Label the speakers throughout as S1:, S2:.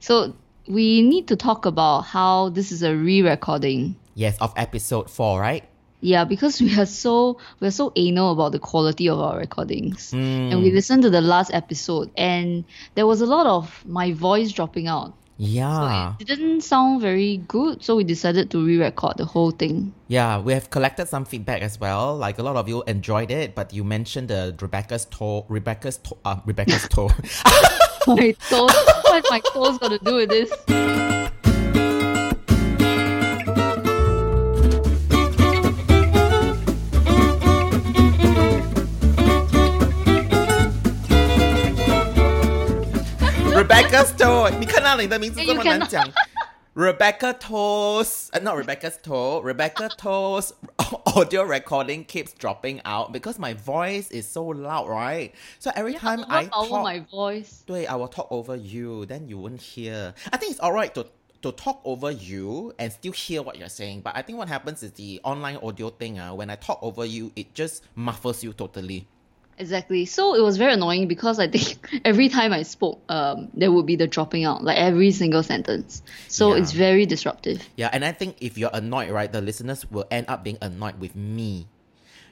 S1: So we need to talk about how this is a re-recording.
S2: Yes, of episode four, right?
S1: Yeah, because we are so we're so anal about the quality of our recordings,
S2: Hmm.
S1: and we listened to the last episode, and there was a lot of my voice dropping out.
S2: Yeah.
S1: It didn't sound very good, so we decided to re-record the whole thing.
S2: Yeah, we have collected some feedback as well. Like a lot of you enjoyed it, but you mentioned the Rebecca's toe, Rebecca's toe, uh, Rebecca's toe.
S1: My toes, what my toes got to do with this?
S2: Rebecca's toe，你看到你的名字
S1: Yeah,
S2: 这
S1: you
S2: 么难讲。 Rebecca Toes, uh, not Rebecca's toe, Rebecca Toes audio recording keeps dropping out because my voice is so loud, right? So every time I talk, over
S1: my voice.
S2: 对, I will talk over you, then you won't hear. I think it's alright to to talk over you and still hear what you're saying. But I think what happens is the online audio thing, uh, when I talk over you, it just muffles you totally.
S1: Exactly. So it was very annoying because I think every time I spoke, um, there would be the dropping out, like every single sentence. So
S2: Yeah.
S1: it's very disruptive.
S2: Yeah, and I think if you're annoyed, right, the listeners will end up being annoyed with me.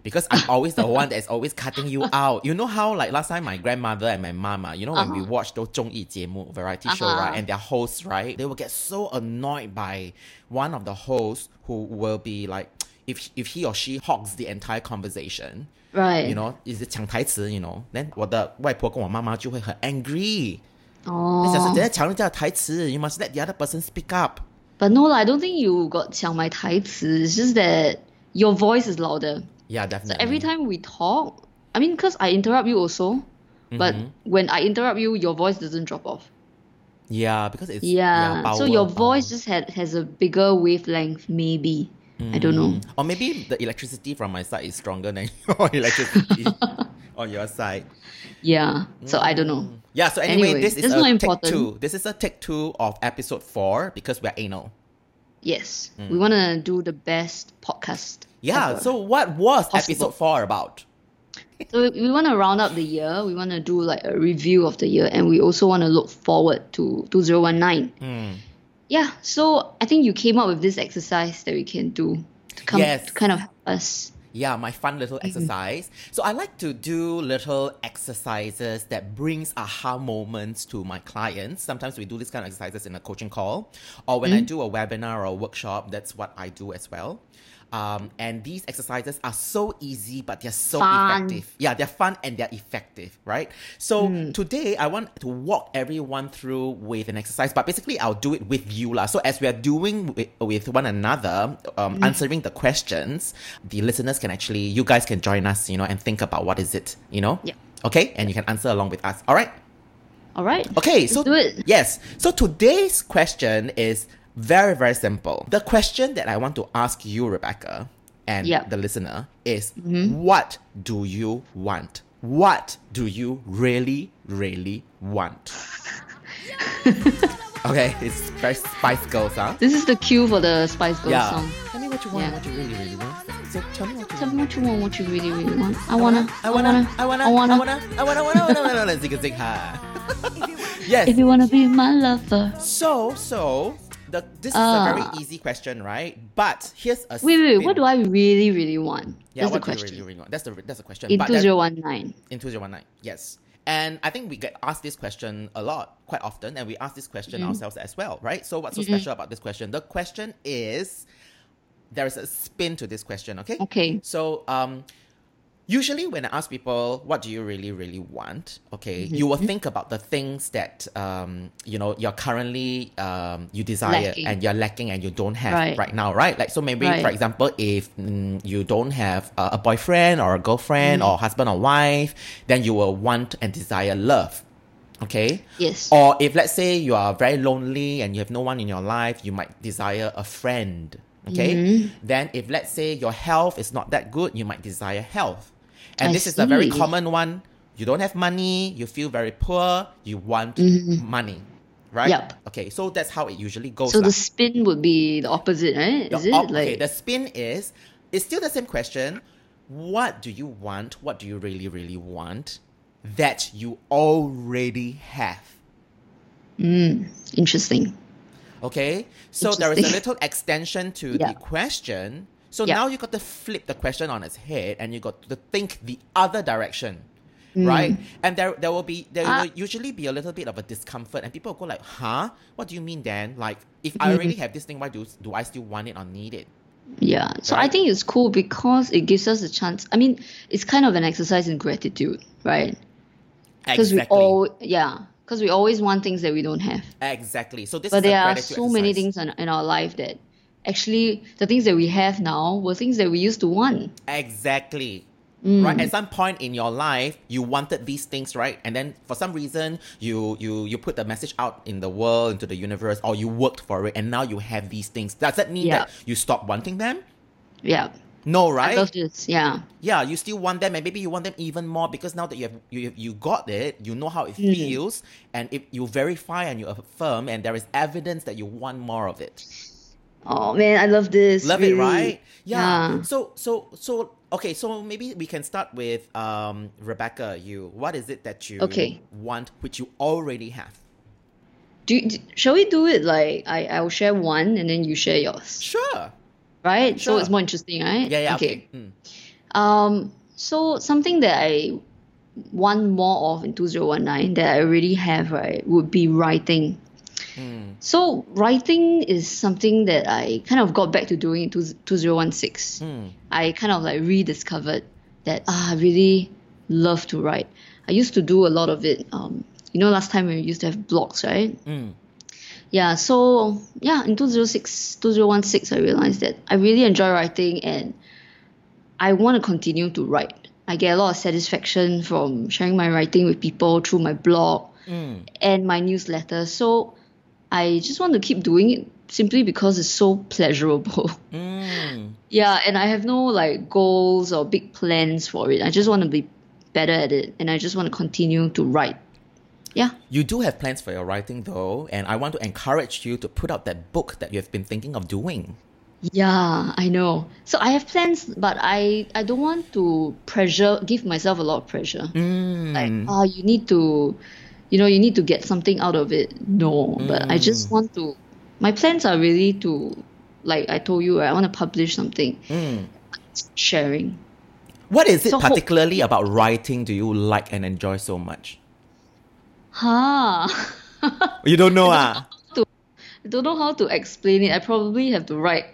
S2: Because I'm always the one that's always cutting you out. You know how like last time my grandmother and my mama, you know when we watch those 综艺节目, variety show,
S1: Uh-huh.
S2: right, and their hosts, right, they will get so annoyed by one of the hosts who will be like, if if he or she hogs the entire conversation,
S1: Right.
S2: you know, is it 抢台词, you know, then 我的外婆跟我妈妈就会很 angry.
S1: 哦。
S2: 想说人家抢人家的台词, you must let the other person speak up.
S1: But no, lah, I don't think you got 抢 my 台词. It's just that your voice is louder.
S2: Yeah,
S1: So
S2: definitely.
S1: every time we talk, I mean, because I interrupt you also, but
S2: Mm-hmm.
S1: when I interrupt you, your voice doesn't drop off.
S2: Yeah, because it's
S1: Yeah. so
S2: power,
S1: your
S2: power.
S1: voice just had has a bigger wavelength, maybe. I don't know. Mm.
S2: Or maybe the electricity from my side is stronger than your electricity on your side.
S1: Yeah. So I don't know. Mm.
S2: Yeah, so anyway,
S1: Anyway,
S2: this is a take
S1: important.
S2: two. This is a take two of episode four because we're anal.
S1: Yes. Mm. We want to do the best podcast.
S2: Yeah, so what was
S1: Possible.
S2: episode four about?
S1: So we want to round up the year. We want to do like a review of the year, and we also want to look forward to 2019. Yeah. So I think you came up with this exercise that we can do to come
S2: Yes.
S1: to kind of help us.
S2: Yeah, my fun
S1: Mm-hmm.
S2: little exercise. So I like to do little exercises that brings aha moments to my clients. Sometimes we do this kind of exercises in a coaching call, or when I
S1: Mm-hmm.
S2: do a webinar or a workshop. That's what I do as well. Um, and these exercises are so easy, but they're so
S1: Fun.
S2: effective. Yeah, they're fun and they're effective, right? So
S1: Mm.
S2: today I want to walk everyone through with an exercise, but basically I'll do it with you, lah. So as we are doing with, with one another, um,
S1: Mm.
S2: answering the questions, the listeners can actually, you guys can join us, you know, and think about what is it, you know?
S1: Yeah.
S2: Okay, and you can answer along with us. All right.
S1: All right.
S2: Okay,
S1: Let's
S2: so
S1: do it.
S2: yes. So today's question is very very simple. The question that I want to ask you, Rebecca, and
S1: Yeah.
S2: the listener is,
S1: Mm-hmm.
S2: what do you want? What do you really really want? okay, it's very Spice Girls, huh?
S1: This is the cue for the Spice Girls
S2: Yeah.
S1: song.
S2: Tell me what you want.
S1: Yeah.
S2: What you really really want. So tell me what you
S1: Tell
S2: want.
S1: me what you want, what you really, really want. I wanna,
S2: I wanna, I wanna,
S1: I wanna.
S2: I wanna, I wanna, I wanna, I wanna, I wanna, I wanna, zig zig ha. Yes.
S1: If you wanna be my lover.
S2: So, so the this is a
S1: Ah.
S2: very easy question, right? But here's a
S1: Wait, wait,
S2: spin.
S1: What do I really, really want?
S2: yeah,
S1: That's
S2: what
S1: the question.
S2: really, really want? That's the that's the question.
S1: In
S2: but then-
S1: 2019.
S2: in 2019, yes. And I think we get asked this question a lot, quite often, and we ask this question
S1: Mm-hmm.
S2: ourselves as well, right? So what's so special about this question? The question is there is a spin to this question, okay?
S1: Okay.
S2: So um usually when I ask people what do you really, really want, okay,
S1: Mm-hmm.
S2: you will think about the things that um, you know, you're currently um you desire
S1: Lacking.
S2: and you're lacking and you don't have right,
S1: Right.
S2: now, right? Like so maybe
S1: Right.
S2: for example, if mm, you don't have a, a boyfriend or a girlfriend
S1: Mm-hmm.
S2: or husband or wife, then you will want and desire love. Okay?
S1: Yes.
S2: Or if let's say you are very lonely and you have no one in your life, you might desire a friend. Okay?
S1: Mm-hmm.
S2: Then if let's say your health is not that good, you might desire health. And
S1: I
S2: this is a very common one. You don't have money, you feel very poor, you want money. Right?
S1: Mm-hmm. Yep.
S2: Okay, so that's how it usually goes.
S1: So
S2: lah.
S1: the spin would be the opposite, right?
S2: The
S1: Is it
S2: op-
S1: like
S2: okay, the spin is it's still the same question. What do you want? What do you really, really want that you already have?
S1: Interesting.
S2: Okay, so there is a little extension to
S1: Yeah.
S2: the question. So
S1: Yeah.
S2: now you got to flip the question on its head, and you got to think the other direction,
S1: Mm.
S2: right? And there, there will be there
S1: Ah.
S2: will usually be a little bit of a discomfort, and people will go like, "Huh? What do you mean, then? Like, if
S1: Mm-hmm.
S2: I already have this thing, why do do I still want it or need it?"
S1: Yeah. So I think it's cool because it gives us a chance. I mean, it's kind of an exercise in gratitude, right? Because
S2: Exactly.
S1: we all, yeah, because we always want things that we don't have.
S2: exactly. So this
S1: But
S2: is a
S1: there are
S2: gratitude
S1: so many things in, in our life that actually the things that we have now were things that we used to want.
S2: Exactly.
S1: Mm.
S2: Right. At some point in your life, you wanted these things, right? And then for some reason, you you you put the message out in the world, into the universe, or you worked for it, and now you have these things. Does that mean
S1: Yeah.
S2: that you stop wanting them?
S1: Yeah.
S2: No,
S1: I
S2: right?
S1: love this. Yeah.
S2: yeah, you still want them, and maybe you want them even more because now that you have you you got it, you know how it
S1: Mm.
S2: feels, and if you verify and you affirm, and there is evidence that you want more of it.
S1: Oh man, I love this.
S2: Love
S1: really.
S2: it, right? Yeah.
S1: Yeah.
S2: So so so okay, so maybe we can start with um Rebecca, you. What is it that you
S1: Okay.
S2: want which you already have?
S1: Do, you- d shall we do it like I I will share one and then you share yours,
S2: Sure.
S1: right?
S2: Sure.
S1: So it's more interesting, right?
S2: Yeah, yeah, okay. Mm.
S1: Um, so something that I want more of in 2019 that I already have, right, would be writing.
S2: Mm.
S1: So writing is something that I kind of got back to doing in 20- 2016.
S2: Mm.
S1: I kind of like rediscovered that ah, I really love to write. I used to do a lot of it. Um, you know, last time we used to have blogs, right?
S2: Mm.
S1: Yeah, so yeah, in 2006, 2016, I realized that I really enjoy writing and I want to continue to write. I get a lot of satisfaction from sharing my writing with people through my blog
S2: Mm.
S1: and my newsletter. So I just want to keep doing it simply because it's so pleasurable.
S2: Mm.
S1: yeah, and I have no like goals or big plans for it. I just want to be better at it and I just want to continue to write. Yeah.
S2: You do have plans for your writing though, and I want to encourage you to put out that book that you have been thinking of doing.
S1: Yeah, I know. So I have plans, but I I don't want to pressure give myself a lot of pressure.
S2: Mm.
S1: Like, ah, you need to, you know, you need to get something out of it. No, but I just want to. My plans are really to, like I told you, right, I want to publish something,
S2: Mm.
S1: sharing.
S2: What is it
S1: So
S2: particularly about writing do you like and enjoy so much?
S1: Huh.
S2: You don't know ah?
S1: I don't know how to explain it. I probably have to write,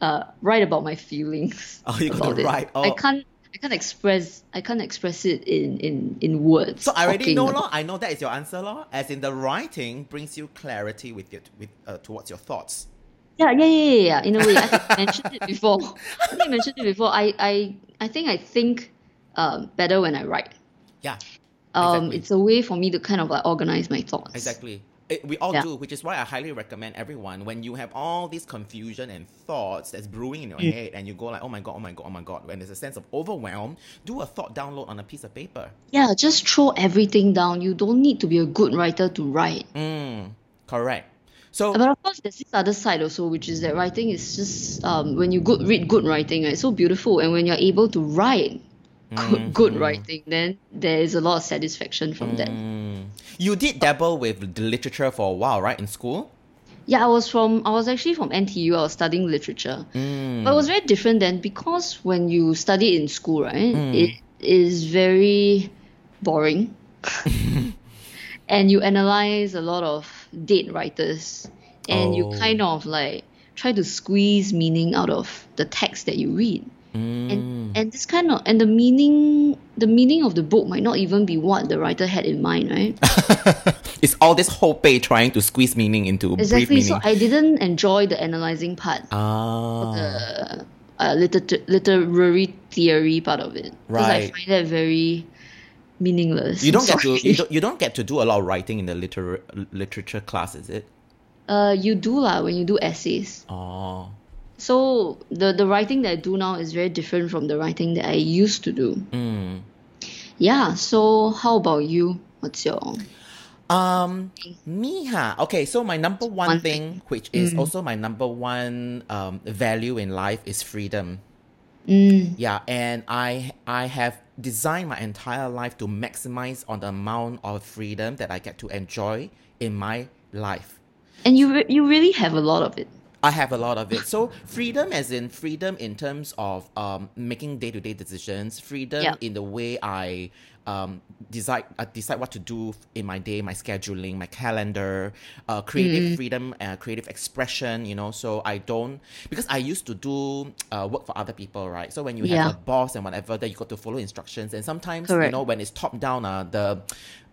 S1: uh, write about my feelings.
S2: Oh, you
S1: about it.
S2: write.
S1: I
S2: Oh.
S1: can't. I can't express. I can't express it in in in words.
S2: So I already know, law. I know that is your answer, law. As in the writing brings you clarity with your with uh, towards your thoughts.
S1: Yeah, yeah, yeah, yeah, yeah. In a way, I think I mentioned it before. I think I mentioned it before. I, I, I think I think um, better when I write.
S2: Yeah,
S1: Um,
S2: Exactly.
S1: It's a way for me to kind of like organize my thoughts.
S2: exactly. It, we all
S1: Yeah.
S2: do, which is why I highly recommend everyone when you have all this confusion and thoughts that's brewing in your
S1: Mm.
S2: head, and you go like, "Oh my god, oh my god, oh my god," when there's a sense of overwhelm, do a thought download on a piece of paper.
S1: Yeah, just throw everything down. You don't need to be a good writer to write.
S2: Mm, correct. So
S1: But of course, there's this other side also, which is that writing is just um, when you good read good writing, right? It's so beautiful, and when you're able to write good, good writing, then there is a lot of satisfaction from that.
S2: mm, you did dabble with the literature for a while, right, in school?
S1: Yeah, I was from I was actually from NTU. I was studying literature,
S2: Mm.
S1: but it was very different then because when you study in school, right, it is very boring, and you analyze a lot of dead writers, and you
S2: Oh.
S1: kind of like try to squeeze meaning out of the text that you read.
S2: Mm.
S1: And and this kind of and the meaning the meaning of the book might not even be what the writer had in mind, right?
S2: it's all this whole page trying to squeeze meaning into brief
S1: Exactly.
S2: meaning.
S1: So I didn't enjoy the analyzing part.
S2: ah,
S1: the uh, liter- literary theory part of it because I find that very meaningless.
S2: you don't get to you don't, you don't get to do a lot of writing in the liter- literature class, is it?
S1: uh, you do lah when you do essays.
S2: Oh,
S1: So the the writing that I do now is very different from the writing that I used to do.
S2: mm.
S1: Yeah. So how about you? What's your
S2: Um, me, huh? Okay, so my number one,
S1: One
S2: thing,
S1: thing.
S2: which is also my number one um, value in life, is freedom.
S1: mm,
S2: Yeah, and I I have designed my entire life to maximize on the amount of freedom that I get to enjoy in my life.
S1: And you re- you really have a lot of it.
S2: I have a lot of it. So freedom, as in freedom in terms of um, making day to day decisions, freedom
S1: Yeah.
S2: in the way I um, decide I decide what to do in my day, my scheduling, my calendar, uh, creative
S1: Mm.
S2: freedom, uh, creative expression. You know, so I don't because I used to do uh, work for other people, right? So when you have a boss and whatever, then you got to follow instructions, and sometimes you know when it's top down, uh, the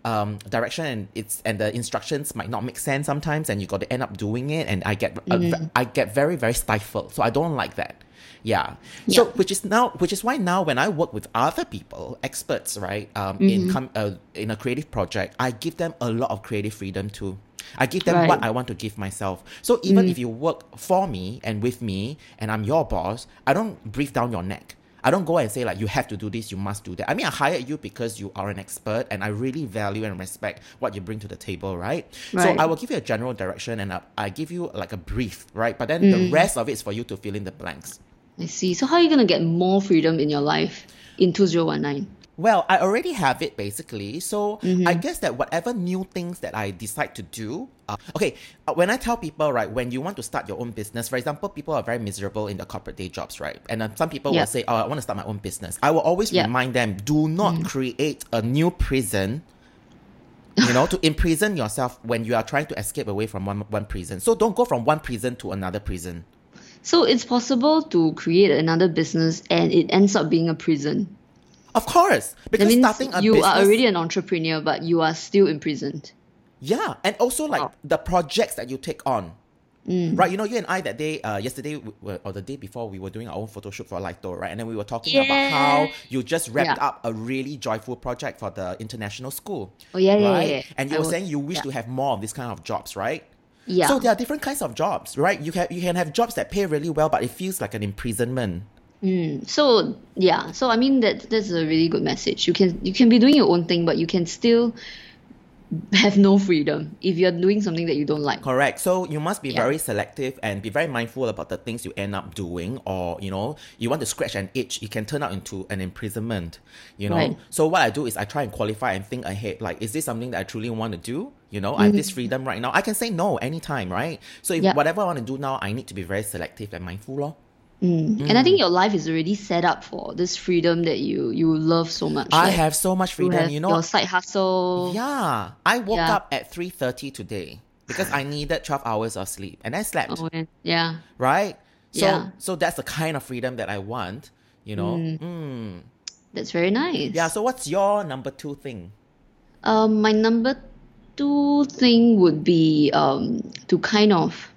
S2: um, direction and it's and the instructions might not make sense sometimes, and you got to end up doing it, and I get uh,
S1: Mm-hmm.
S2: I get very very stifled, so I don't like that. Yeah. So which is now which is why now when I work with other people, experts, right, um,
S1: Mm-hmm.
S2: in com- uh, in a creative project, I give them a lot of creative freedom too. I give them
S1: Right. Mm.
S2: what I want to give myself. So even if you work for me and with me, and I'm your boss, I don't breathe down your neck. I don't go and say like you have to do this, you must do that. I mean, I hired you because you are an expert, and I really value and respect what you bring to the table, right? So I will give you a general direction, and I, I give you like a brief, right? But then
S1: Mm.
S2: the rest of it is for you to fill in the blanks.
S1: I see. So how are you gonna get more freedom in your life in 2019?
S2: Well, I already have it basically. So
S1: Mm-hmm.
S2: I guess that whatever new things that I decide to do, uh, okay, uh, when I tell people, right, when you want to start your own business, for example, people are very miserable in the corporate day jobs, right? And then some people will say, oh, I want to start my own business. I will always remind them, do not create a new prison. you know, to imprison yourself when you are trying to escape away from one, one prison. So don't go from one prison to another prison.
S1: So it's possible to create another business and it ends up being a prison.
S2: Of course, because starting a
S1: you
S2: business,
S1: are already an entrepreneur, but you are still imprisoned.
S2: Yeah, and also like
S1: Wow.
S2: the projects that you take on.
S1: Mm.
S2: Right, you know, you and I that day, uh, yesterday we were, or the day before, we were doing our own photo shoot for Lito, right? And then we were talking about how you just wrapped
S1: Yeah.
S2: up a really joyful project for the international school.
S1: Oh, yeah, yeah,
S2: right?
S1: yeah, yeah.
S2: And you
S1: I
S2: were
S1: was-
S2: saying you wish
S1: yeah.
S2: to have more of this kind of jobs, right?
S1: Yeah.
S2: So there are different kinds of jobs, right? You can you can have jobs that pay really well, but it feels like an imprisonment.
S1: So yeah, so I mean that that's a really good message. You can you can be doing your own thing, but you can still have no freedom if you're doing something that you don't like.
S2: Correct. So you must be
S1: Yeah.
S2: very selective and be very mindful about the things you end up doing, or you know, you want to scratch an itch, it can turn out into an imprisonment. You know.
S1: Right.
S2: So what I do is I try and qualify and think ahead. Like, is this something that I truly want to do? You know, I have this freedom right now. I can say no anytime, right? So if
S1: Mm-hmm. Yeah.
S2: whatever I want to do now, I need to be very selective and mindful, lor.
S1: And I think your life is already set up for this freedom that you you love so much.
S2: I
S1: Like,
S2: have so much
S1: you
S2: freedom.
S1: have
S2: You know,
S1: your side hustle.
S2: yeah. I woke
S1: Yeah.
S2: up at three thirty today because I needed twelve hours of sleep, and I slept.
S1: Oh, yeah.
S2: right? So
S1: Yeah.
S2: so that's the kind of freedom that I want, you know. Mm.
S1: That's very nice.
S2: Yeah, so what's your number 2 thing?
S1: Um, my number two thing would be um to kind of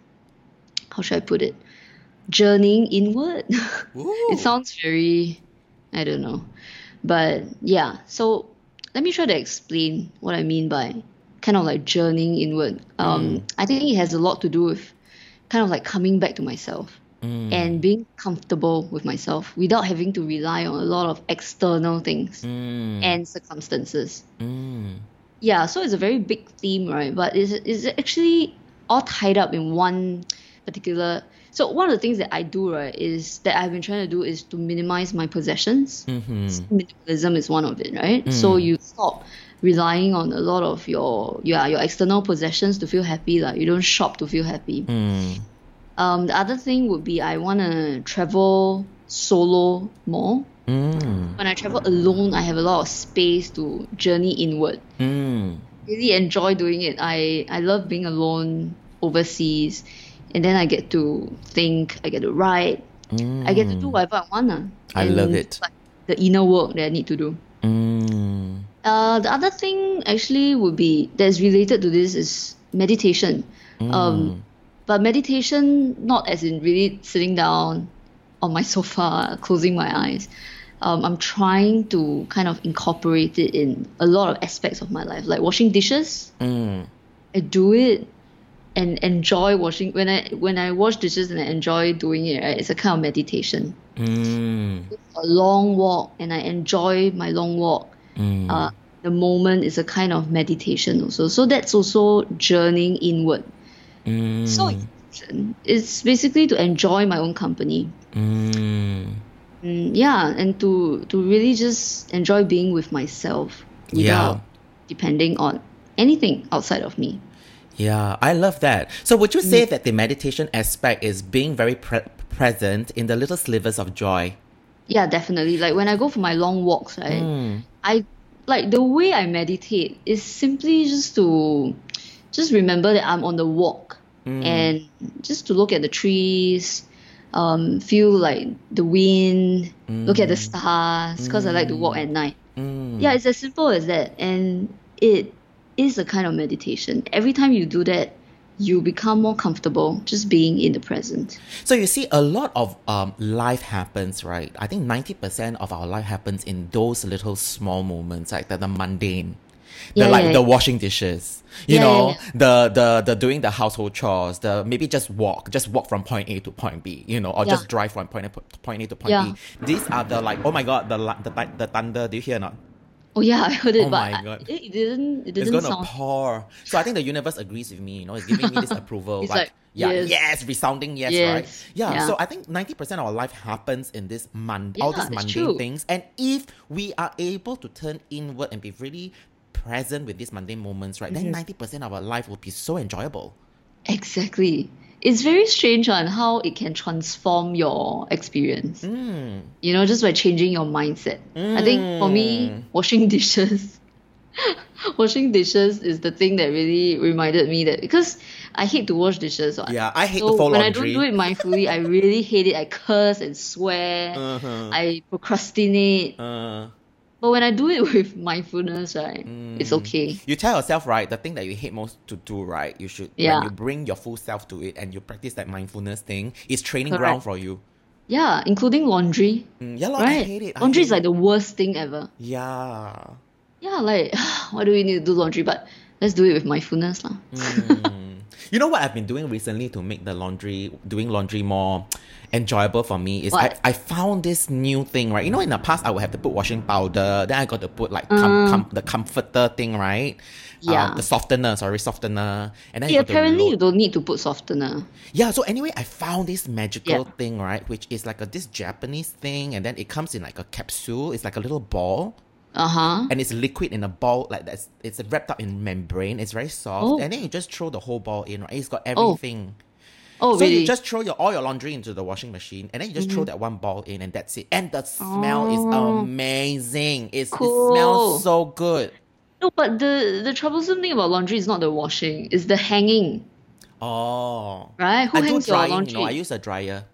S1: how should I put it? Journeying inward. It sounds very I don't know. But yeah, so let me try to explain what I mean by kind of like journeying inward. Um I think it has a lot to do with kind of like coming back to myself
S2: Mm.
S1: and being comfortable with myself without having to rely on a lot of external things
S2: Mm.
S1: and circumstances.
S2: Mm.
S1: Yeah, so it's a very big theme, right? But it's, it's actually all tied up in one particular. So one of the things that I do, right, is that I've been trying to do is to minimize my possessions.
S2: Mhm.
S1: Minimalism is one of it, right? So you stop relying on a lot of your yeah your external possessions to feel happy. Like you don't shop to feel happy.
S2: Mm.
S1: Um, the other thing would be I want to travel solo more.
S2: Mm.
S1: When I travel alone, I have a lot of space to journey inward.
S2: Mm.
S1: really enjoy doing it. I, I love being alone overseas. And then I get to think, I get to write, I get to do whatever I want. ah.
S2: I love it.
S1: Like the inner work that I need to do.
S2: Mm.
S1: Uh, the other thing actually would be that's related to this is meditation. Um, but meditation, not as in really sitting down on my sofa, closing my eyes. Um, I'm trying to kind of incorporate it in a lot of aspects of my life, like washing dishes.
S2: Mm.
S1: I do it and enjoy washing when I when I wash dishes and I enjoy doing it, right? It's a kind of meditation.
S2: Mm.
S1: A long walk and I enjoy my long walk.
S2: Mm.
S1: Uh, the moment is a kind of meditation also. So that's also journeying inward.
S2: Mm.
S1: So it's basically to enjoy my own company.
S2: Mm.
S1: Mm, yeah, and to to really just enjoy being with myself without
S2: Yeah.
S1: depending on anything outside of me.
S2: Yeah, I love that. So, would you
S1: Mm.
S2: say that the meditation aspect is being very pre- present in the little slivers of joy?
S1: Yeah, definitely. Like when I go for my long walks, right? I like the way I meditate is simply just to just remember that I'm on the walk and just to look at the trees, um, feel like the wind, look at the stars because I like to walk at night.
S2: Mm.
S1: Yeah, it's as simple as that. And it is a kind of meditation. Every time you do that, you become more comfortable just being in the present.
S2: So you see, a lot of um, life happens, right? I think ninety percent of our life happens in those little small moments, like the, the mundane, the
S1: Yeah,
S2: like
S1: yeah,
S2: the
S1: yeah.
S2: washing dishes, you know, the the the doing the household chores, the maybe just walk, just walk from point A to point B, you know, or just drive from point A to point A to point. B. These are the like, oh my god, the the the thunder. Do you hear not?
S1: Oh yeah, I heard it,
S2: Oh
S1: but
S2: my God.
S1: it, it didn't. It
S2: It's
S1: didn't
S2: gonna
S1: sound.
S2: pour. So I think the universe agrees with me. You know, it's giving me this approval.
S1: It's
S2: like,
S1: like,
S2: yeah,
S1: yes.
S2: yes, resounding yes,
S1: Yes.
S2: right? Yeah,
S1: Yeah.
S2: So I think ninety percent of our life happens in this mon- all these mundane things, and if we are able to turn inward and be really present with these mundane moments, right,
S1: Mm-hmm.
S2: then ninety percent of our life will be so enjoyable.
S1: Exactly. It's very strange on how it can transform your experience.
S2: Mm.
S1: You know, just by changing your mindset. I think for me,
S2: Mm.
S1: washing dishes, washing dishes is the thing that really reminded me that because I hate to wash dishes. what.
S2: Yeah, I hate
S1: so
S2: to fold
S1: when
S2: laundry.
S1: I don't do it mindfully, I really hate it. I curse and swear.
S2: Uh-huh.
S1: I procrastinate.
S2: Uh,
S1: But when I do it with mindfulness, right, it's
S2: Mm.
S1: okay.
S2: you tell yourself, right, the thing that you hate most to do, right, you should,
S1: Yeah.
S2: when you bring your full self to it and you practice that mindfulness thing, it's training
S1: Correct.
S2: ground for you.
S1: Yeah, including laundry.
S2: Mm, yeah, lor, I hate it. I
S1: Laundry
S2: hate
S1: is like
S2: it.
S1: the worst thing ever.
S2: Yeah.
S1: Yeah, like why do we need to do laundry? But let's do it with mindfulness, lah.
S2: Mm. You know what I've been doing recently to make the laundry, doing laundry more enjoyable for me is I,
S1: What?
S2: I found this new thing, right? You know, in the past I would have to put washing powder, then I got to put like com- com- the comforter thing, right? Um,
S1: Uh. Yeah.
S2: the softener, sorry, softener. And then
S1: See,
S2: you
S1: apparently you don't need to put softener.
S2: Yeah, so anyway, I found this magical
S1: Yeah.
S2: thing, right? Which is like a this Japanese thing, and then it comes in like a capsule. It's like a little ball,
S1: Uh huh.
S2: and it's liquid in a ball, like that's it's wrapped up in membrane. It's very soft,
S1: Oh.
S2: and then you just throw the whole ball in, right? It's got everything.
S1: Oh,
S2: so
S1: really? Mm-hmm.
S2: you just throw your all your laundry into the washing machine, and then you just throw that one ball in, and that's it. And the smell is
S1: Oh.
S2: amazing. It's, It smells so good.
S1: no, but the the troublesome thing about laundry is not the washing; it's the hanging,
S2: Oh,
S1: right? Who
S2: I do
S1: hangs your
S2: drying.
S1: laundry?
S2: You know, I use a dryer.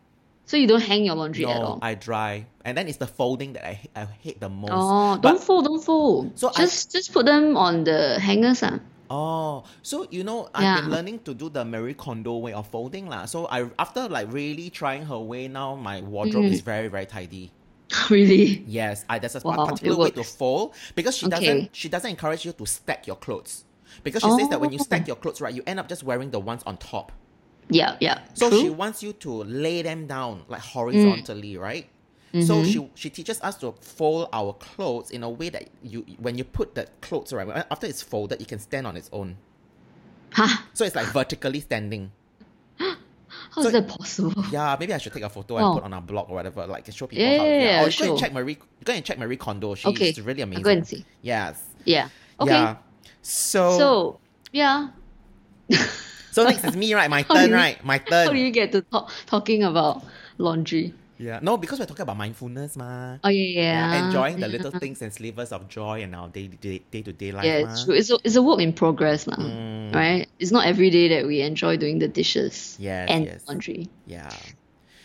S1: So you don't hang your laundry at
S2: No,
S1: all.
S2: I dry, and then it's the folding that I I hate the most.
S1: oh,
S2: But-
S1: don't fold, don't fold.
S2: So I-
S1: just just put them on the hangers, ah.
S2: Oh, so you know, I've
S1: Yeah.
S2: been learning to do the Marie Kondo way of folding lah. So I after like really trying her way now, my wardrobe
S1: Mm.
S2: is very very tidy.
S1: really?
S2: Yes, I there's a
S1: Wow,
S2: particular way to fold because she
S1: Okay.
S2: doesn't she doesn't encourage you to stack your clothes. Because she says that when you
S1: Oh.
S2: stack your clothes, right, you end up just wearing the ones on top.
S1: Yeah, yeah.
S2: So
S1: True.
S2: she wants you to lay them down like horizontally, right? So
S1: Mm-hmm.
S2: she she teaches us to fold our clothes in a way that you when you put the clothes right after it's folded, it can stand on its own.
S1: Huh?
S2: So it's like vertically standing.
S1: How is
S2: So-
S1: that possible?
S2: Yeah, maybe I should take a photo and
S1: Oh.
S2: put on our blog or whatever, like show people
S1: Yeah,
S2: how.
S1: yeah, yeah,
S2: or go
S1: sure.
S2: and check Marie. Go and check Marie Kondo. She's
S1: Okay,
S2: really
S1: I'll
S2: amazing.
S1: go and see.
S2: Yes.
S1: Yeah. Okay.
S2: Yeah. So, so
S1: So yeah.
S2: next is me, right? My turn,
S1: you-
S2: right? My turn.
S1: How do you get to talk talking about laundry?
S2: Yeah. No, because we're talking about mindfulness, ma.
S1: Oh yeah, yeah.
S2: enjoying the
S1: yeah.
S2: little things and slivers of joy in our day day day to day life.
S1: Yeah,
S2: ma.
S1: it's true. It's a, it's a work in progress now,
S2: Mm.
S1: right? It's not every day that we enjoy doing the dishes
S2: Yes,
S1: and
S2: yes.
S1: laundry.
S2: Yeah.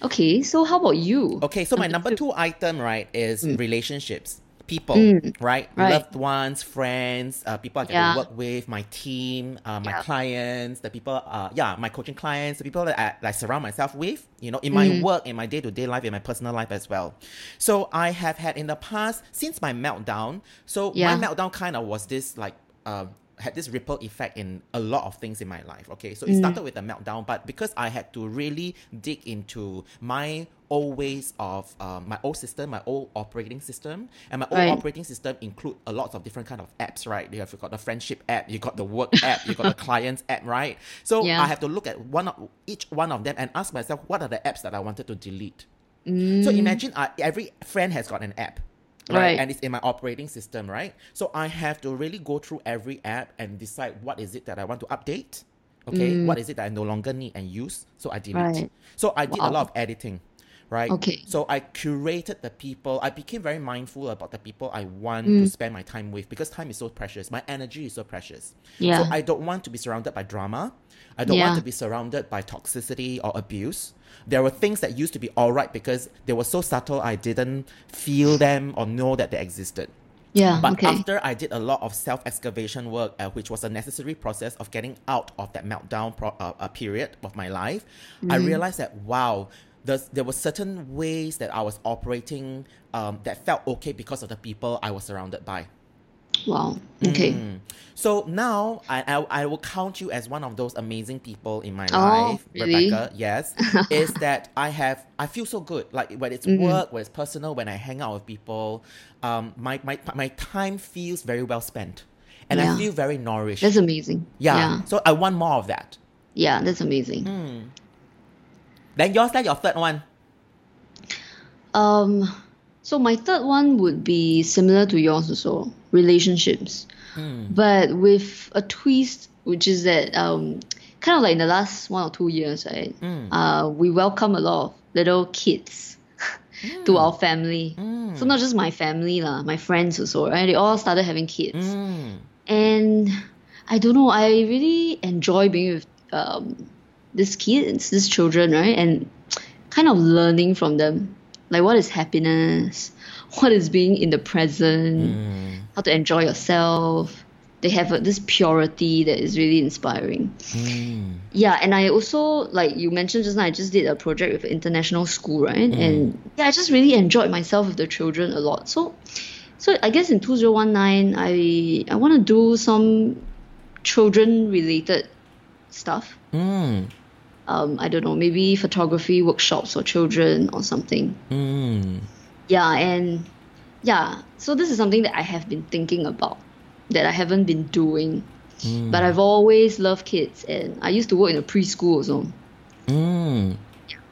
S1: Okay, so how about you?
S2: Okay, so my number two item, right, is relationships. People,
S1: Mm.
S2: right?
S1: Right.
S2: Loved ones, friends, uh, people I get
S1: Yeah.
S2: to work with, my team, uh, my
S1: Yeah.
S2: clients, the people, uh, yeah, my coaching clients, the people that I, that I surround myself with, you know, in my
S1: Mm.
S2: work, in my day to day life, in my personal life as well. So I have had in the past, since my meltdown, so
S1: Yeah.
S2: my meltdown kind of was this like, uh, had this ripple effect in a lot of things in my life. Okay, so it
S1: Mm.
S2: started with a meltdown, but because I had to really dig into my old ways of um, my old system, my old operating system, and my old
S1: Right.
S2: operating system include a lot of different kind of apps. Right, you have got the friendship app, you got the work app, you got the clients app. Right, so
S1: Yeah.
S2: I have to look at one of each one of them and ask myself, what are the apps that I wanted to delete? So imagine uh, every friend has got an app. Right?
S1: Right.
S2: And it's in my operating system, right? So I have to really go through every app and decide what is it that I want to update, Okay,
S1: Mm.
S2: what is it that I no longer need and use? So I delete.
S1: Right.
S2: So I did a lot of editing, right?
S1: Okay.
S2: So I curated the people. I became very mindful about the people I want to
S1: Mm.
S2: spend my time with because time is so precious. My energy is so precious.
S1: Yeah.
S2: So I don't want to be surrounded by drama. I don't
S1: Yeah.
S2: want to be surrounded by toxicity or abuse. There were things that used to be all right because they were so subtle I didn't feel them or know that they existed.
S1: yeah.
S2: But
S1: okay.
S2: after I did a lot of self excavation work, uh, which was a necessary process of getting out of that meltdown pro- uh, uh, period of my life, I realized that wow, there's, there were certain ways that I was operating um, that felt okay because of the people I was surrounded by.
S1: wow. Okay.
S2: Mm. So now I, I I will count you as one of those amazing people in my
S1: Oh,
S2: life,
S1: really?
S2: Rebecca. Yes, is that I have I feel so good. Like when it's
S1: Mm-hmm.
S2: work, when it's personal, when I hang out with people, um, my my my time feels very well spent, and I feel very nourished.
S1: That's amazing.
S2: yeah.
S1: Yeah.
S2: So I want more of that.
S1: Yeah, that's amazing.
S2: Then yours, then your third one.
S1: Um, so my third one would be similar to yours also, relationships, but with a twist, which is that um, kind of like in the last one or two years, right? Uh, we welcome a lot of little kids to our family. So not just my family lah, my friends also, right? They all started having kids,
S2: Mm.
S1: and I don't know. I really enjoy being with um, these kids, these children, right? And kind of learning from them, like what is happiness, what is being in the present,
S2: Mm.
S1: how to enjoy yourself. They have a, this purity that is really inspiring.
S2: Mm.
S1: Yeah, and I also like you mentioned just now. I just did a project with an international school, right? And yeah, I just really enjoyed myself with the children a lot. So, so I guess in two zero one nine, I I want to do some children related stuff.
S2: Mm.
S1: Um, I don't know, maybe photography workshops for children or something.
S2: Mm.
S1: Yeah, and yeah, so this is something that I have been thinking about that I haven't been doing. But I've always loved kids, and I used to work in a preschool also.
S2: Mm.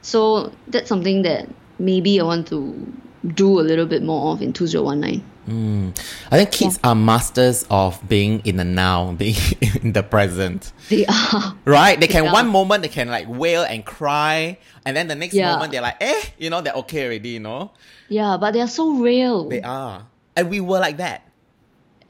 S1: So that's something that maybe I want to do a little bit more of in 2019.
S2: Mm. I think kids are masters of being in the now, being in the present.
S1: They are.
S2: Right? They can
S1: Yeah.
S2: one moment they can like wail and cry, and then the next
S1: Yeah.
S2: moment they're like, eh, you know, they're okay already, you know?
S1: Yeah, but they are so real.
S2: They are. And we were like that.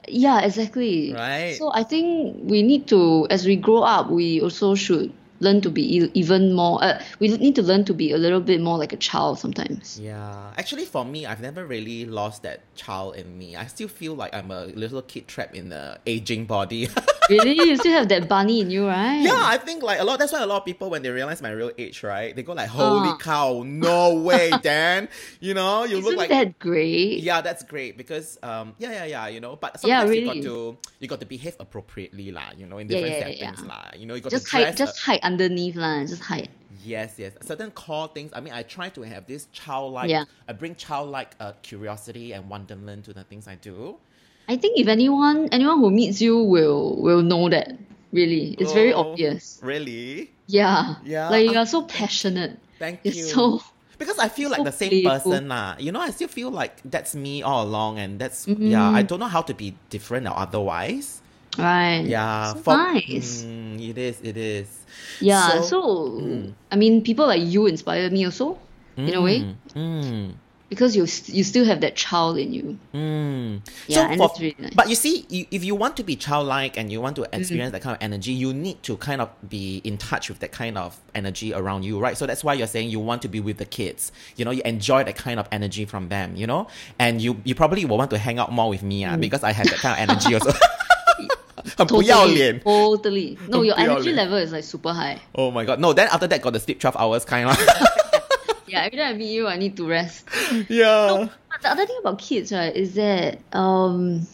S1: Yeah, exactly.
S2: Right.
S1: So I think we need to, as we grow up, we also should learn to be even more. Uh, we need to learn to be a little bit more like a child sometimes.
S2: Yeah. Actually for me, I've never really lost that child in me. I still feel like I'm a little kid trapped in the aging body.
S1: really, you still have that bunny in you, right?
S2: Yeah, I think like a lot. That's why a lot of people when they realize my real age, right? They go like, "Holy
S1: Uh.
S2: cow, no way, Dan!" You know, you
S1: Isn't
S2: look like
S1: that great?
S2: yeah, that's great because um, yeah, yeah, yeah. You know, but
S1: Yeah,
S2: sometimes you got to you got to behave appropriately, lah. You know, in different
S1: yeah,
S2: settings,
S1: yeah.
S2: lah. You know, you got
S1: Just
S2: to
S1: hide, just hide underneath, lah. Just hide.
S2: yes, yes. Certain core things. I mean, I try to have this childlike.
S1: Yeah.
S2: I bring childlike uh, curiosity and wonderment to the things I do.
S1: I think if anyone, anyone who meets you will will know that. Really, it's very
S2: Oh.
S1: obvious.
S2: Really?
S1: Yeah.
S2: Yeah.
S1: Like you are so passionate.
S2: Thank you.
S1: so
S2: Because I feel like
S1: so
S2: the same
S1: playful.
S2: person lah. You know, I still feel like that's me all along, and that's yeah. I don't know how to be different or otherwise.
S1: Right.
S2: Yeah,
S1: So
S2: for-
S1: nice.
S2: Mm, it is. It is.
S1: Yeah.
S2: So-
S1: So, I mean, people like you inspire me also, in a way,
S2: Mm,
S1: because you you still have that child in you.
S2: mm.
S1: Yeah, and that's really nice.
S2: But you see, you, if you want to be childlike and you want to
S1: Mm-hmm.
S2: experience that kind of energy, you need to kind of be in touch with that kind of energy around you, right? So that's why you're saying you want to be with the kids. You know, you enjoy that kind of energy from them. You know, and you you probably will want to hang out more with me,
S1: Mm.
S2: ah, because I have that kind of energy also. 很不要脸。
S1: Totally. No, your
S2: 很不要
S1: energy
S2: 脸
S1: level is like super high.
S2: Oh my god. No, then after that got the sleep 12 hours kind of.
S1: Yeah, every time I meet you, I need to rest.
S2: yeah.
S1: But the other thing about kids, right, is that um,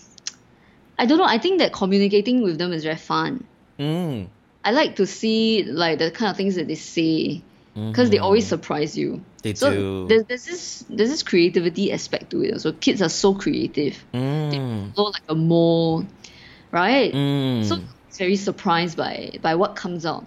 S1: I don't know. I think that communicating with them is very fun.
S2: Mm.
S1: I like to see like the kind of things that they say because they always surprise you.
S2: Mm-hmm. They
S1: so
S2: do.
S1: There's, there's this there's this creativity aspect to it. So kids are so creative.
S2: Mm.
S1: So like a mole, right?
S2: Mm.
S1: So it's very surprised by by what comes out.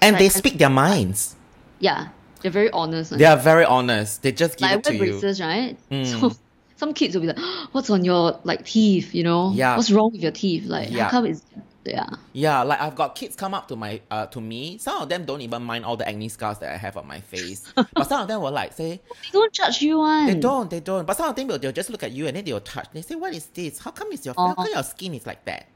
S2: and they
S1: like-
S2: speak their minds.
S1: Yeah, they're very honest.
S2: They are very honest. They just give
S1: like I
S2: it to
S1: wear
S2: you.
S1: braces, right?
S2: Mm.
S1: So some kids will be like, "What's on your like teeth? You know,
S2: Yeah.
S1: what's wrong with your teeth? Like,
S2: Yeah.
S1: how come it's Yeah.
S2: Yeah, like I've got kids come up to my uh to me. Some of them don't even mind all the acne scars that I have on my face. but some of them will like say
S1: They don't judge you one.
S2: they don't, they don't. But some of them will they'll just look at you and then they'll touch. They say, What is this? How come is your how come your skin is like that?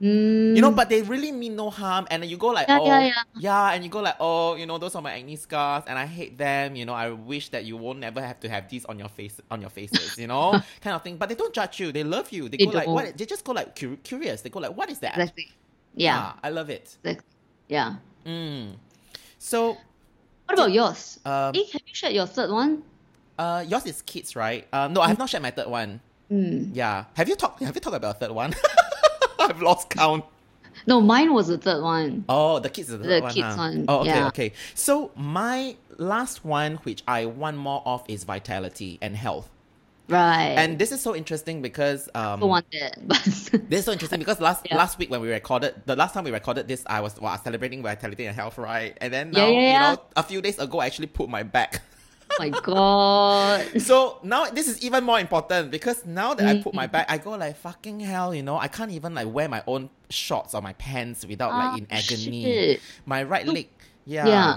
S1: Mm,
S2: You know, but they really mean no harm. And then you go like,
S1: Yeah,
S2: oh,
S1: yeah, yeah.
S2: and you go like, oh, you know, those are my acne scars, and I hate them. You know, I wish that you won't never have to have these on your face, on your faces. You know, kind of thing. But they don't judge you. They love you. They,
S1: They
S2: go like, what? They just go like cur- curious. They go like, what is that?
S1: exactly. Yeah.
S2: I love it.
S1: Exactly. Yeah.
S2: Mm. So,
S1: What about yours?
S2: um,
S1: eh, have you shared your third one?
S2: uh, yours is kids, right? Um, no, I have not shared my third one.
S1: Mm.
S2: Yeah. Have you talked? Have you talked about a third one? I've lost count.
S1: No, mine was the third one.
S2: Oh, the kids is the,
S1: The
S2: third one.
S1: kids
S2: huh?
S1: one,
S2: Oh, okay,
S1: yeah.
S2: okay. So my last one, which I want more of, is vitality and health.
S1: Right.
S2: And this is so interesting because um,
S1: I want that, but
S2: this is so interesting because last
S1: Yeah.
S2: last week when we recorded the last time we recorded this, I was well, celebrating vitality and health, right? And then
S1: Yeah,
S2: now,
S1: yeah,
S2: you know, a few days ago, I actually put my back.
S1: Oh my god.
S2: So now this is even more important because now that I put
S1: Mm.
S2: my back, I go like fucking hell, you know, I can't even like wear my own shorts or my pants without like
S1: Ah,
S2: in agony.
S1: shit.
S2: My right leg, yeah.
S1: Yeah.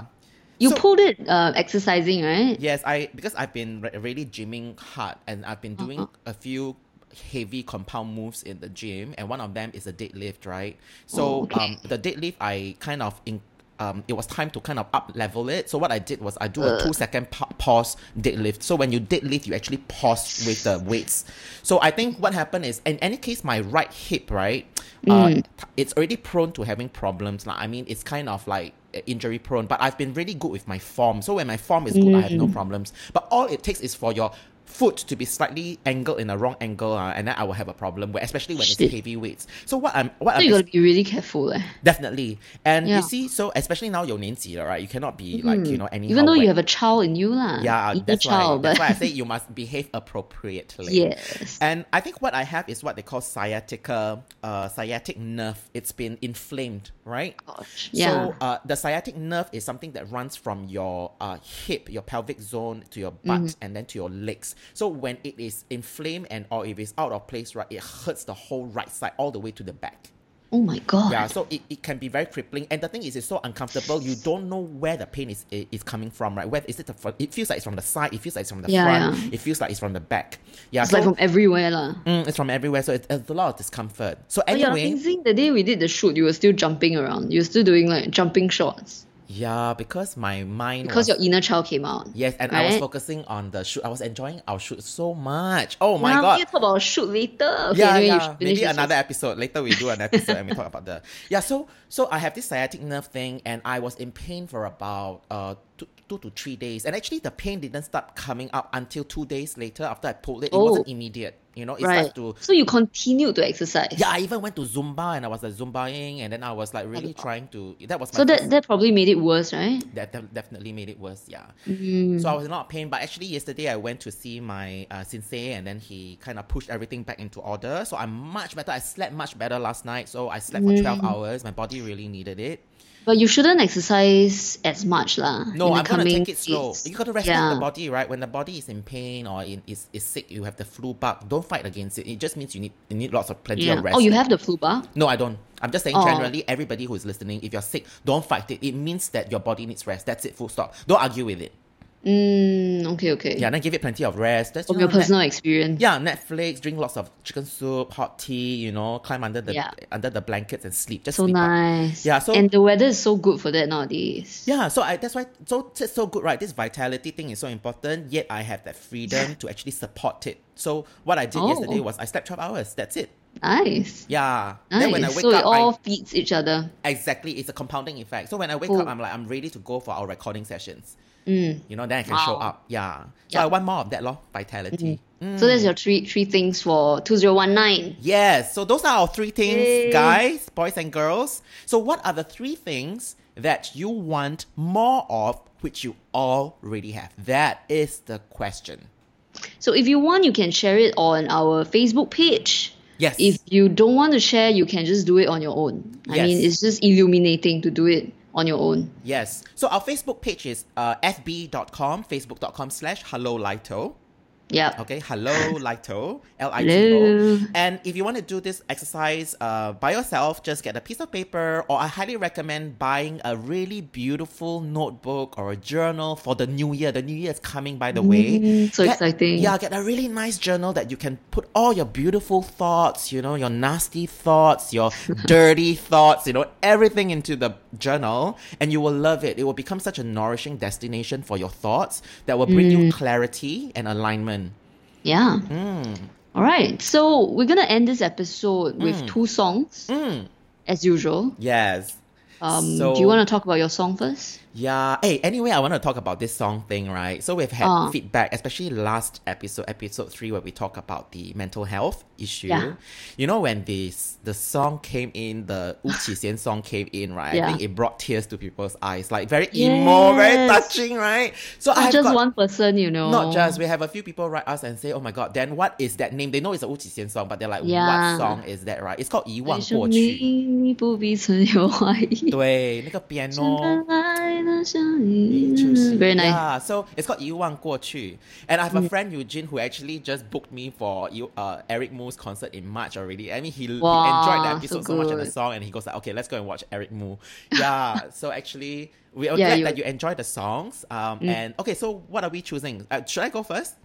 S1: You
S2: So-
S1: pulled it uh, exercising, right?
S2: Yes, I because I've been re- really gymming hard and I've been doing
S1: Uh-huh.
S2: a few heavy compound moves in the gym and one of them is a deadlift, right? So
S1: Oh, okay.
S2: um the deadlift I kind of in um, it was time to kind of up level it. So what I did was I do a
S1: Uh.
S2: two second pa- pause deadlift. So when you deadlift, you actually pause with the weights. So I think what happened is, in any case, my right hip, right, uh,
S1: Mm.
S2: it's already prone to having problems. Like, I mean, it's kind of like uh, injury prone, but I've been really good with my form. So when my form is good, I have no
S1: Mm.
S2: problems. But all it takes is for your foot to be slightly angled in a wrong angle, uh, and then I will have a problem. Especially when
S1: Shit.
S2: it's heavy weights. So what I'm what
S1: so
S2: I'm
S1: you gotta be really careful. Eh?
S2: Definitely, and
S1: yeah.
S2: you see, so especially now your Nancy, right? You cannot be mm-hmm. like you know any.
S1: Even though you have a child in you lah.
S2: Yeah, that's
S1: child,
S2: why.
S1: But...
S2: That's why I say you must behave appropriately.
S1: Yes.
S2: And I think what I have is what they call sciatica, uh, sciatic nerve. It's been inflamed, right?
S1: Gosh. Yeah.
S2: So uh, the sciatic nerve is something that runs from your uh, hip, your pelvic zone, to your butt,
S1: mm-hmm.
S2: and then to your legs. So when it is inflamed and or if it's out of place, right, it hurts the whole right side all the way to the back.
S1: oh my god.
S2: Yeah, so it, it can be very crippling, and the thing is, it's so uncomfortable. You don't know where the pain is is coming from, right? Where is it? The front? It feels like it's from the side. It feels like it's from the
S1: Yeah,
S2: front.
S1: yeah.
S2: It feels like it's from the back. Yeah,
S1: It's
S2: so
S1: like from everywhere, lah.
S2: mm, it's from everywhere. So it's, it's a lot of discomfort. So anyway,
S1: amazing. The day we did the shoot, you were still jumping around. You were still doing like jumping shots
S2: yeah, because my mind
S1: because
S2: was,
S1: your inner child came out.
S2: yes, and I was focusing on the shoot. I was enjoying our shoot so much. Oh my
S1: Now,
S2: god!
S1: We talk about shoot later. Okay,
S2: yeah,
S1: anyway,
S2: yeah. Maybe another
S1: first.
S2: episode later. We do an episode and we talk about the yeah. So so I have this sciatic nerve thing, and I was in pain for about uh two, two to three days, and actually the pain didn't start coming up until two days later after I pulled it. It
S1: Oh.
S2: wasn't immediate, you know. It
S1: Right.
S2: starts to
S1: So you continued to exercise.
S2: yeah. I even went to Zumba and I was like Zumbaing, and then I was like really trying to. That was my
S1: So that
S2: first-
S1: that probably made it worse, right?
S2: that def- definitely made it worse. Yeah.
S1: Mm.
S2: So I was in a lot of pain, but actually yesterday I went to see my uh, sensei, and then he kind of pushed everything back into order. So I'm much better. I slept much better last night. So I slept for 12
S1: Mm.
S2: hours. My body really needed it.
S1: But you shouldn't exercise as much, lah.
S2: No, I'm gonna take it slow. You gotta respect
S1: Yeah.
S2: the body, right? When the body is in pain or in, is, is sick, you have the flu bug. Don't fight against it. It just means you need you need lots of plenty
S1: Yeah.
S2: of rest.
S1: Oh, you have the flu bug?
S2: No, I don't. I'm just saying
S1: Oh.
S2: generally, everybody who is listening, if you're sick, don't fight it. It means that your body needs rest. That's it. Full stop. Don't argue with it.
S1: Mm, okay, okay.
S2: Yeah, then give it plenty of rest. That's
S1: From your
S2: know, net-
S1: personal experience.
S2: Yeah, Netflix, drink lots of chicken soup, hot tea, you know, climb under the
S1: Yeah.
S2: under the blankets and sleep. Just
S1: So
S2: sleep up.
S1: nice.
S2: Yeah, so-
S1: and the weather is so good for that nowadays.
S2: Yeah, so I that's why so it's so good, right? This vitality thing is so important. Yet I have that freedom to actually support it. So what I did
S1: Oh.
S2: yesterday was I slept twelve hours. That's it.
S1: Nice.
S2: Yeah.
S1: Nice.
S2: Then when I wake
S1: so it all
S2: I,
S1: feeds each other.
S2: exactly it's a compounding effect. So when I wake
S1: Cool.
S2: up, I'm like I'm ready to go for our recording sessions.
S1: Mm.
S2: You know, then I can show up. Yeah. So
S1: Yeah.
S2: I want more of that, law vitality. Mm.
S1: So that's your three three things for two zero one nine.
S2: Yes. So those are our three things,
S1: Yay.
S2: guys, boys and girls. So what are the three things that you want more of, which you already have? That is the question.
S1: So if you want, you can share it on our Facebook page.
S2: Yes.
S1: If you don't want to share, you can just do it on your own. I mean, it's just illuminating to do it on your own.
S2: yes. So our Facebook page is uh, fb.com, facebook.com slash hello Lito.
S1: Yep.
S2: Okay, hello, Lito, L I T. O. And if you want to do this exercise uh, by yourself, just get a piece of paper, or I highly recommend buying a really beautiful notebook or a journal for the new year. The new year is coming, by the way.
S1: Mm, so
S2: Get-
S1: exciting.
S2: Yeah, get a really nice journal that you can put all your beautiful thoughts, you know, your nasty thoughts, your dirty thoughts, you know, everything into the journal, and you will love it. It will become such a nourishing destination for your thoughts that will bring you clarity and alignment.
S1: Yeah.
S2: Mm.
S1: All right. So we're gonna end this episode with
S2: Mm.
S1: two songs, as usual.
S2: Yes.
S1: Um,
S2: So-
S1: do you want to talk about your song first?
S2: Yeah. Hey, anyway, I want to talk about this song thing, right? So we've had
S1: Ah.
S2: feedback, especially last episode, episode three, where we talk about the mental health issue.
S1: Yeah.
S2: You know, when this the song came in, the Wu Qixien song came in, right? I
S1: Yeah.
S2: think it brought tears to people's eyes, like very emo, very
S1: Yes.
S2: touching, right? So
S1: Not
S2: I've
S1: just
S2: got,
S1: one person, you know.
S2: Not just we have a few people write us and say, "Oh my god, then what is that name?" They know it's a Wu Qixien song, but they're like,
S1: Yeah.
S2: "What song is that?" Right? It's called 遗忘
S1: 为什么
S2: 过去。
S1: 你不必曾有怀疑？
S2: 对，那个 piano。
S1: 真爱的像你 Very nice.
S2: Yeah, so it's called 遗忘过去. And I have a friend Eugene who actually just booked me for you- uh, Eric Moo's concert in March already. I mean, he, he
S1: Wow,
S2: enjoyed the
S1: so
S2: episode so, much and the
S1: good.
S2: song, and he goes like, "Okay, let's go and watch Eric Moo." Yeah, so actually, we are
S1: Yeah,
S2: glad
S1: you-
S2: that you enjoyed the songs. Um, and okay, so what are we choosing? Uh, should I go first?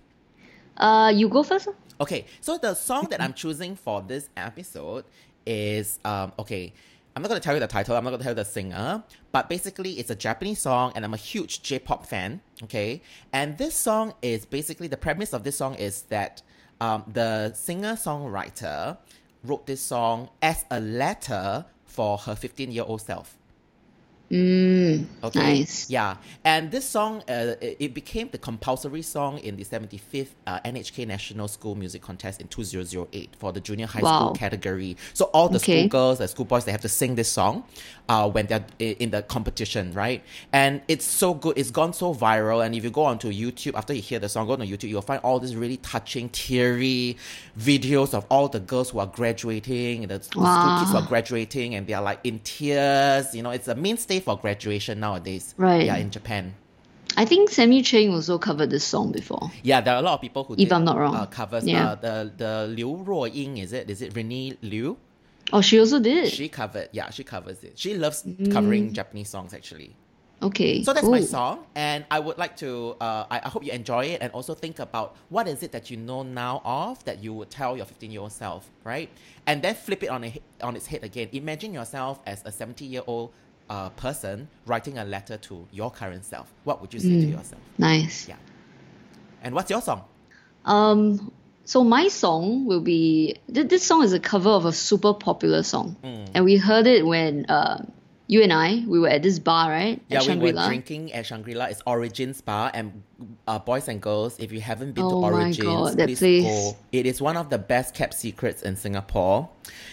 S1: Uh, you go first.
S2: Okay, so the song that I'm choosing for this episode is um okay. I'm not gonna tell you the title. I'm not gonna tell you the singer, but basically it's a Japanese song, and I'm a huge J-pop fan. Okay, and this song is basically the premise of this song is that um, the singer-songwriter wrote this song as a letter for her 15-year-old self.
S1: Mm,
S2: Okay.
S1: Nice.
S2: Yeah, and this song, uh, it, became the compulsory song in the 75th uh, NHK National School Music Contest in 2008 for the junior high
S1: Wow.
S2: school category. So all the
S1: Okay.
S2: schoolgirls, the schoolboys, they have to sing this song uh, when they're in the competition, right? And it's so good. It's gone so viral. And if you go onto YouTube after you hear the song, go on YouTube, you'll find all these really touching, teary videos of all the girls who are graduating, the, the school kids who are graduating, and they are like in tears. You know, it's a mainstay for graduation nowadays.
S1: Right.
S2: Yeah, in Japan.
S1: I think Sammy Cheng also covered this song before.
S2: Yeah, there are a lot of people who
S1: If
S2: did,
S1: I'm not wrong.
S2: uh, covers
S1: Yeah.
S2: uh, the the Liu Ruoying, is it? Is it Renee Liu?
S1: Oh, she also did.
S2: She covered. Yeah, she covers it. She loves covering Japanese songs actually.
S1: okay.
S2: So that's my song, and I would like to. Uh, I, I hope you enjoy it, and also think about what is it that you know now of that you would tell your 15 year old self, right? And then flip it on a, on its head again. Imagine yourself as a 70 year old uh, person writing a letter to your current self. What would you say to yourself?
S1: Nice.
S2: Yeah. And what's your song?
S1: Um, so my song will be th- this song is a cover of a super popular song,
S2: Mm.
S1: and we heard it when uh, you and I we were at this bar, right?
S2: Yeah, we were drinking at Shangri-La. It's Origins Bar, and uh, boys and girls, if you haven't been
S1: Oh
S2: to Origins,
S1: God,
S2: please
S1: place.
S2: go. It is one of the best kept secrets in Singapore.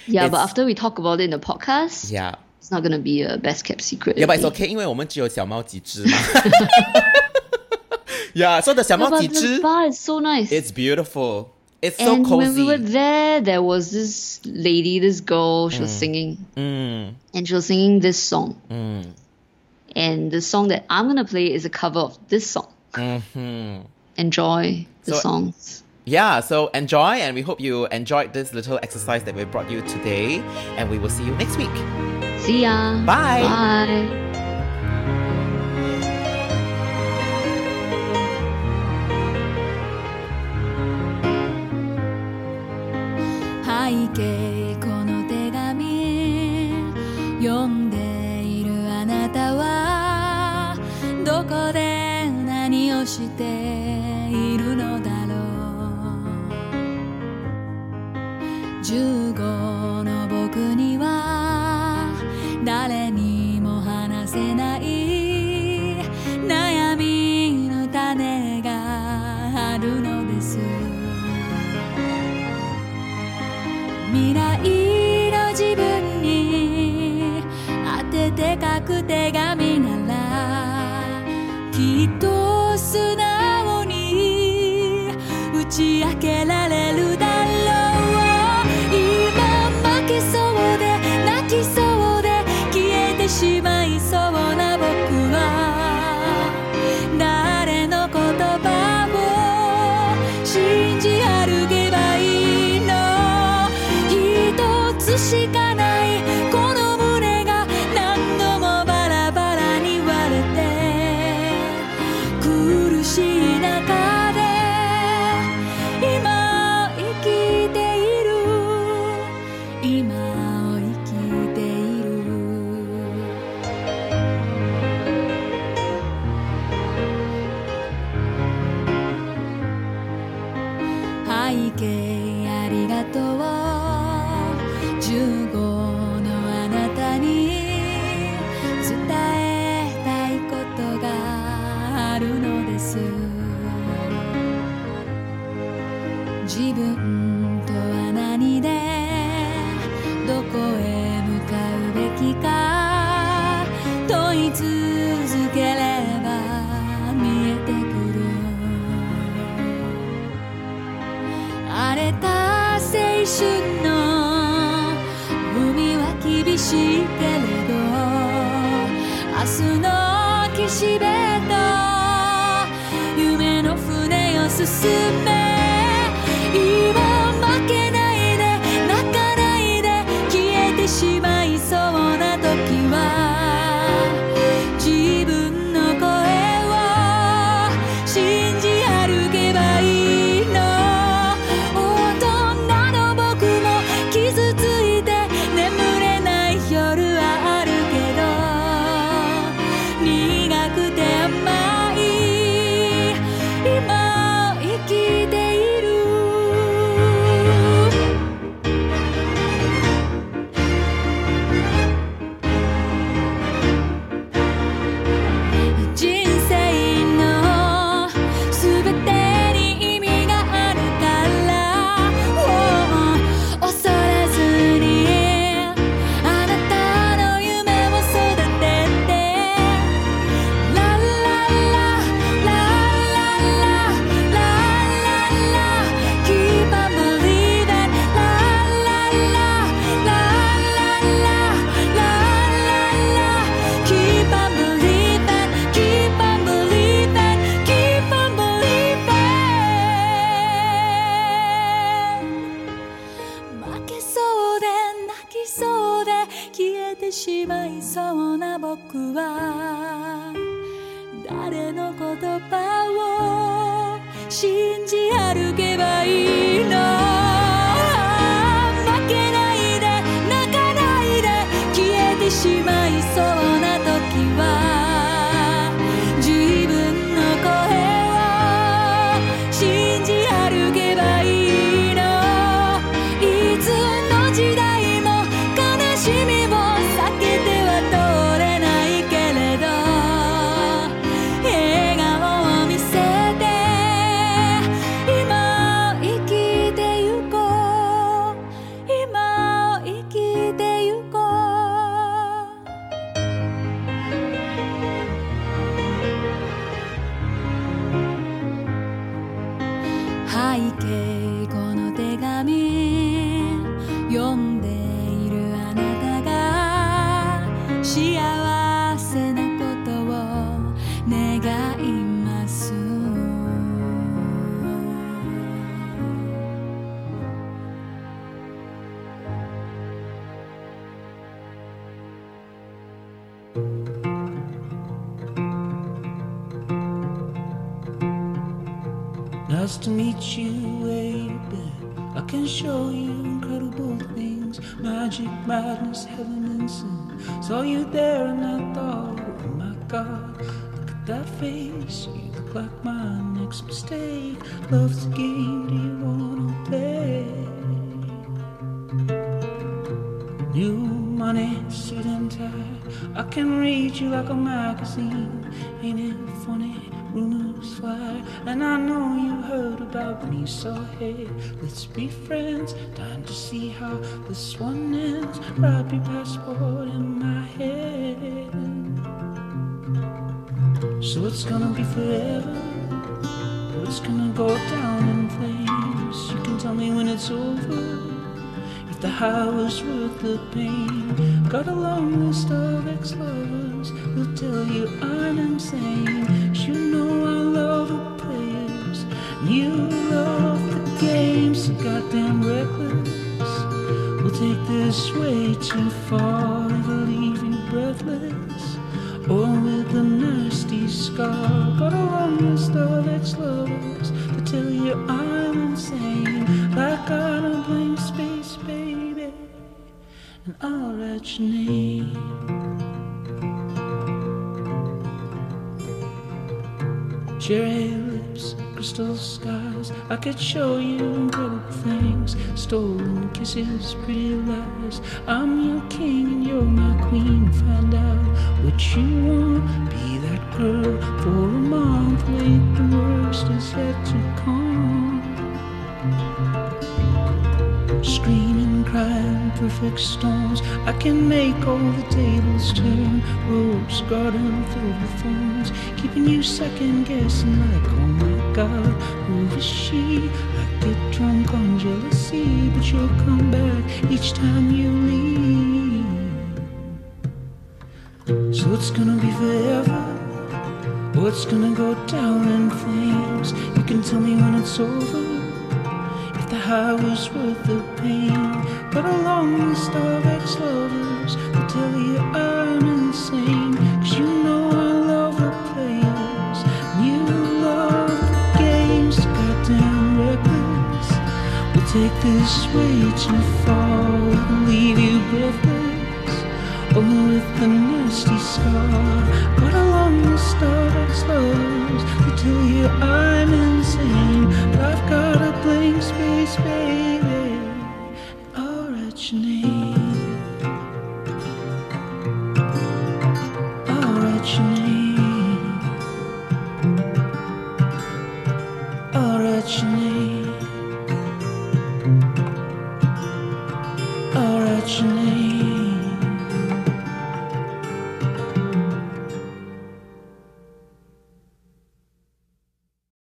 S1: Yeah, but after we talk about it in the podcast,
S2: Yeah.
S1: it's not gonna be a best kept secret.
S2: Yeah, but it's
S1: already.
S2: okay, 因为我们只有小猫几只嘛。yeah, so the 小
S1: Yeah,
S2: 猫
S1: but
S2: 几
S1: the
S2: 只
S1: bar is so nice.
S2: it's beautiful. It's so
S1: and when we were
S2: cozy.
S1: there, there was this lady, this girl, she was
S2: Mm.
S1: singing,
S2: Mm,
S1: and she was singing this song.
S2: mm,
S1: And the song that I'm gonna play is a cover of this song.
S2: mhm.
S1: Enjoy the
S2: So-
S1: songs.
S2: Yeah, so enjoy, and we hope you enjoyed this little exercise that we brought you today. And we will see you next week.
S1: See ya.
S2: Bye.
S1: Bye.
S3: 背
S4: God, look at that face. You look like my next mistake. Love's a game, do you wanna play? New money, suit and tie. I can read you like a magazine. Ain't it funny? Rumors fly, and I know you heard about when you saw it. Let's be friends, time to see how this one ends. Write your passport in my head. So it's gonna be forever. It's gonna go down in flames. You can tell me when it's over. If the high was worth the pain. Got a long list of ex-lovers who'll tell you I'm insane. But you know I love the players, and you love the games, So goddamn reckless. We'll take this way too far, it'll leave you breathless. The nasty scar. Got a long list of ex-lovers to tell you I'm insane. Black out in blank space, baby, and I'll write your name. Cherry lips, crystal skies. I could show you incredible things. Stolen kisses, pretty lies. I'm your king and you're my queen. Find out what you want her for a month. Wait, the worst is yet to come. Screaming, crying, perfect storms. I can make all the tables turn. Ropes, garden filled with thorns, keeping you second guessing. Like, oh my God, who is she? I get drunk on jealousy, but you'll come back each time you leave. So it's gonna be forever. It's gonna go down in flames. You can tell me when it's over if the high was worth the pain. But a long list of ex-lovers will tell you I'm insane. Cause you know I love the players. You love the games. Goddamn reckless. We'll take this way too far. We'll leave you breathless. Or with a nasty scar. Ex-lovers will tell you I'm insane. But I've got a blank space, baby. I'll your name.